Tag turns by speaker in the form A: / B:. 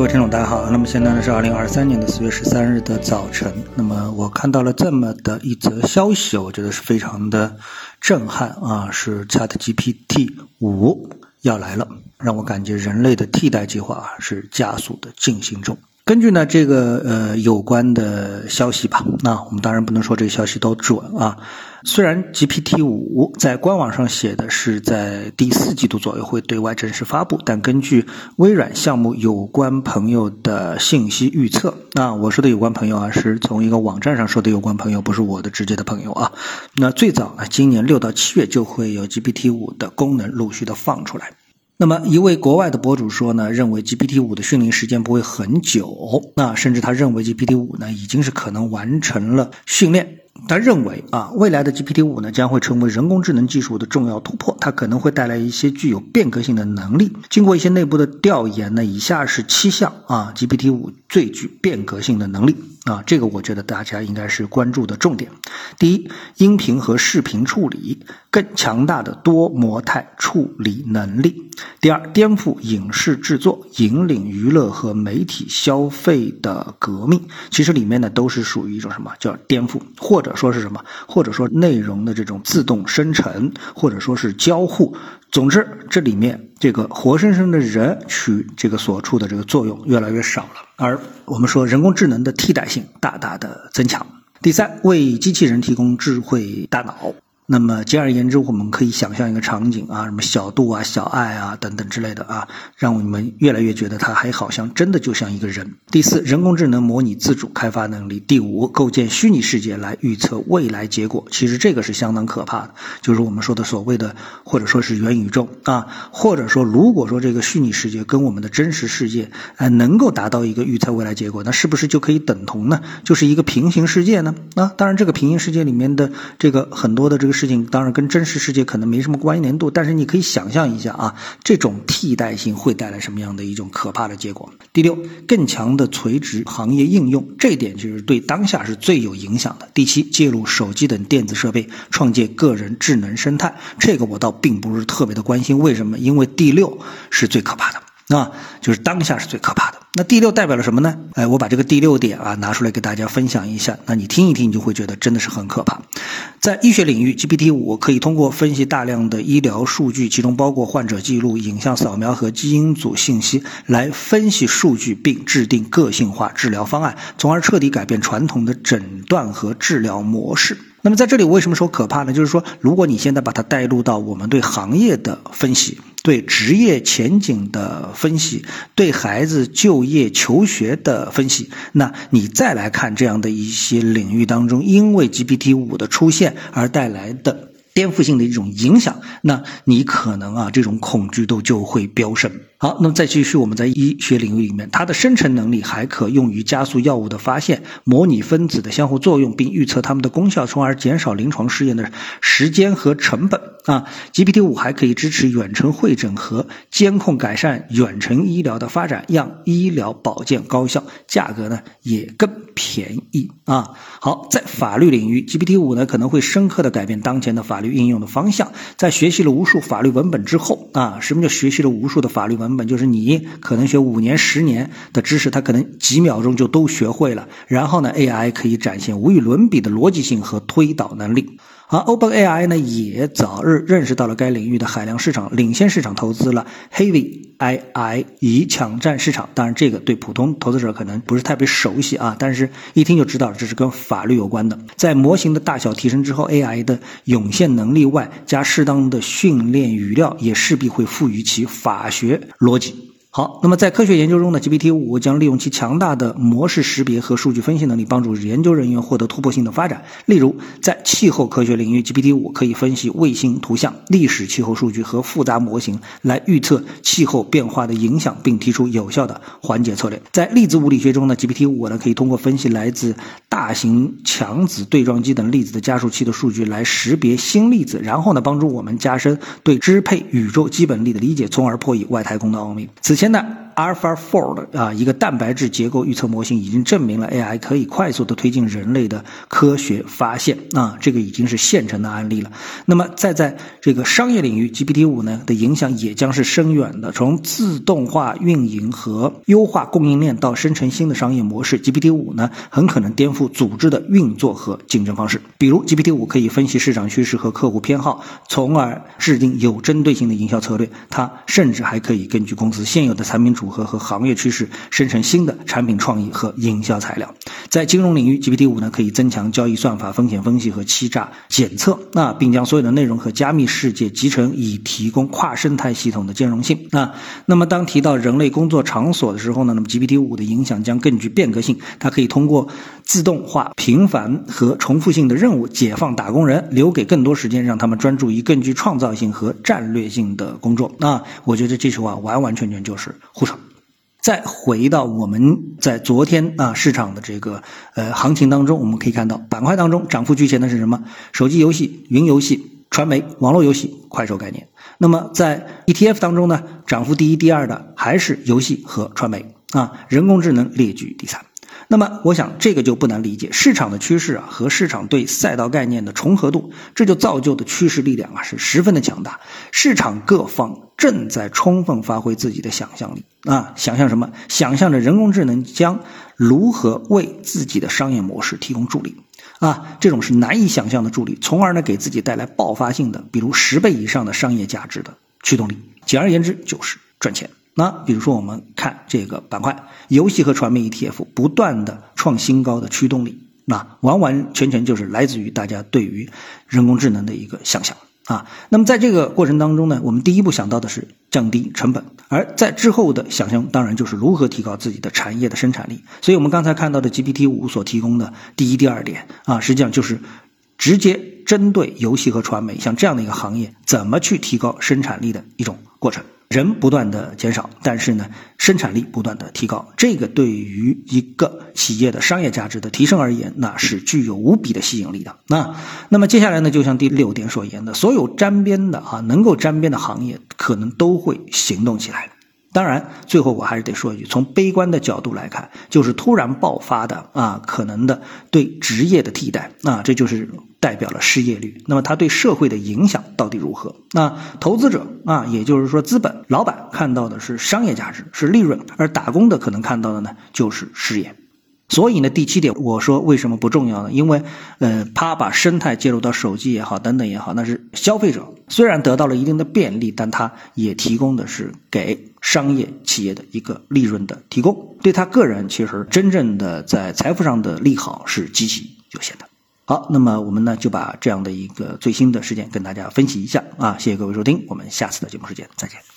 A: 各位听众，大家好。那么现在呢是二零二三年的四月十三日的早晨。那么我看到了这么的一则消息，我觉得是非常的震撼啊！是 Chat GPT 五要来了，让我感觉人类的替代计划是加速的进行中。根据呢这个呃有关的消息吧，那我们当然不能说这个消息都准啊。虽然 GPT 五在官网上写的是在第四季度左右会对外正式发布，但根据微软项目有关朋友的信息预测，那我说的有关朋友啊，是从一个网站上说的有关朋友，不是我的直接的朋友啊。那最早呢，今年六到七月就会有 GPT 五的功能陆续的放出来。那么一位国外的博主说呢，认为 GPT 五的训练时间不会很久，那甚至他认为 GPT 五呢已经是可能完成了训练。他认为啊，未来的 GPT 五呢将会成为人工智能技术的重要突破，它可能会带来一些具有变革性的能力。经过一些内部的调研呢，以下是七项啊，GPT 五最具变革性的能力啊，这个我觉得大家应该是关注的重点。第一，音频和视频处理更强大的多模态处理能力。第二，颠覆影视制作，引领娱乐和媒体消费的革命。其实里面呢都是属于一种什么叫颠覆或。者说是什么？或者说内容的这种自动生成，或者说是交互。总之，这里面这个活生生的人去这个所处的这个作用越来越少了，而我们说人工智能的替代性大大的增强。第三，为机器人提供智慧大脑。那么，简而言之，我们可以想象一个场景啊，什么小度啊、小爱啊等等之类的啊，让我们越来越觉得它还好像真的就像一个人。第四，人工智能模拟自主开发能力。第五，构建虚拟世界来预测未来结果。其实这个是相当可怕的，就是我们说的所谓的，或者说是元宇宙啊，或者说如果说这个虚拟世界跟我们的真实世界呃能够达到一个预测未来结果，那是不是就可以等同呢？就是一个平行世界呢？啊，当然这个平行世界里面的这个很多的这个。事情当然跟真实世界可能没什么关联度，但是你可以想象一下啊，这种替代性会带来什么样的一种可怕的结果？第六，更强的垂直行业应用，这点就是对当下是最有影响的。第七，介入手机等电子设备，创建个人智能生态，这个我倒并不是特别的关心。为什么？因为第六是最可怕的。啊，就是当下是最可怕的。那第六代表了什么呢？哎，我把这个第六点啊拿出来给大家分享一下。那你听一听，你就会觉得真的是很可怕。在医学领域，GPT 五可以通过分析大量的医疗数据，其中包括患者记录、影像扫描和基因组信息，来分析数据并制定个性化治疗方案，从而彻底改变传统的诊断和治疗模式。那么在这里，为什么说可怕呢？就是说，如果你现在把它带入到我们对行业的分析、对职业前景的分析、对孩子就业求学的分析，那你再来看这样的一些领域当中，因为 GPT 五的出现而带来的。颠覆性的一种影响，那你可能啊，这种恐惧度就会飙升。好，那么再继续，我们在医学领域里面，它的生成能力还可用于加速药物的发现，模拟分子的相互作用，并预测它们的功效，从而减少临床试验的时间和成本。啊，GPT 五还可以支持远程会诊和监控，改善远程医疗的发展，让医疗保健高效，价格呢也更便宜啊。好，在法律领域，GPT 五呢可能会深刻的改变当前的法律应用的方向。在学习了无数法律文本之后啊，什么叫学习了无数的法律文根本？就是你可能学五年、十年的知识，它可能几秒钟就都学会了。然后呢，AI 可以展现无与伦比的逻辑性和推导能力。而 OpenAI 呢，也早日认识到了该领域的海量市场，领先市场投资了 Heavy AI 以抢占市场。当然，这个对普通投资者可能不是特别熟悉啊，但是一听就知道这是跟法律有关的。在模型的大小提升之后，AI 的涌现能力外加适当的训练语料，也势必会赋予其法学逻辑。好，那么在科学研究中呢，GPT 五将利用其强大的模式识别和数据分析能力，帮助研究人员获得突破性的发展。例如，在气候科学领域，GPT 五可以分析卫星图像、历史气候数据和复杂模型，来预测气候变化的影响，并提出有效的缓解策略。在粒子物理学中呢，GPT 五呢可以通过分析来自大型强子对撞机等粒子的加速器的数据，来识别新粒子，然后呢帮助我们加深对支配宇宙基本力的理解，从而破译外太空的奥秘。此现在 AlphaFold 啊，一个蛋白质结构预测模型已经证明了 AI 可以快速的推进人类的科学发现啊，这个已经是现成的案例了。那么再在这个商业领域，GPT 五呢的影响也将是深远的。从自动化运营和优化供应链到生成新的商业模式，GPT 五呢很可能颠覆组织的运作和竞争方式。比如，GPT 五可以分析市场趋势和客户偏好，从而制定有针对性的营销策略。它甚至还可以根据公司现有的产品组合和行业趋势，生成新的产品创意和营销材料。在金融领域，GPT 五呢可以增强交易算法、风险分析和欺诈检测，那并将所有的内容和加密世界集成，以提供跨生态系统的兼容性。那那么当提到人类工作场所的时候呢，那么 GPT 五的影响将更具变革性。它可以通过自动化、频繁和重复性的任务，解放打工人，留给更多时间让他们专注于更具创造性和战略性的工作。那我觉得这句话完完全全就是胡扯。再回到我们在昨天啊市场的这个呃行情当中，我们可以看到板块当中涨幅居前的是什么？手机游戏、云游戏、传媒、网络游戏、快手概念。那么在 ETF 当中呢，涨幅第一、第二的还是游戏和传媒啊，人工智能列居第三。那么我想这个就不难理解，市场的趋势啊和市场对赛道概念的重合度，这就造就的趋势力量啊是十分的强大。市场各方正在充分发挥自己的想象力啊，想象什么？想象着人工智能将如何为自己的商业模式提供助力啊，这种是难以想象的助力，从而呢给自己带来爆发性的，比如十倍以上的商业价值的驱动力。简而言之，就是赚钱。那比如说，我们看这个板块，游戏和传媒 ETF 不断的创新高的驱动力，那完完全全就是来自于大家对于人工智能的一个想象啊。那么在这个过程当中呢，我们第一步想到的是降低成本，而在之后的想象当然就是如何提高自己的产业的生产力。所以我们刚才看到的 GPT 五所提供的第一、第二点啊，实际上就是直接针对游戏和传媒像这样的一个行业，怎么去提高生产力的一种过程。人不断的减少，但是呢，生产力不断的提高，这个对于一个企业的商业价值的提升而言，那是具有无比的吸引力的。那那么接下来呢，就像第六点所言的，所有沾边的啊，能够沾边的行业，可能都会行动起来。当然，最后我还是得说一句，从悲观的角度来看，就是突然爆发的啊，可能的对职业的替代啊，这就是代表了失业率。那么它对社会的影响到底如何？那投资者啊，也就是说资本老板看到的是商业价值，是利润，而打工的可能看到的呢，就是失业。所以呢，第七点我说为什么不重要呢？因为，呃，他把生态介入到手机也好，等等也好，那是消费者虽然得到了一定的便利，但他也提供的是给商业企业的一个利润的提供，对他个人其实真正的在财富上的利好是极其有限的。好，那么我们呢就把这样的一个最新的事件跟大家分析一下啊，谢谢各位收听，我们下次的节目时间再见。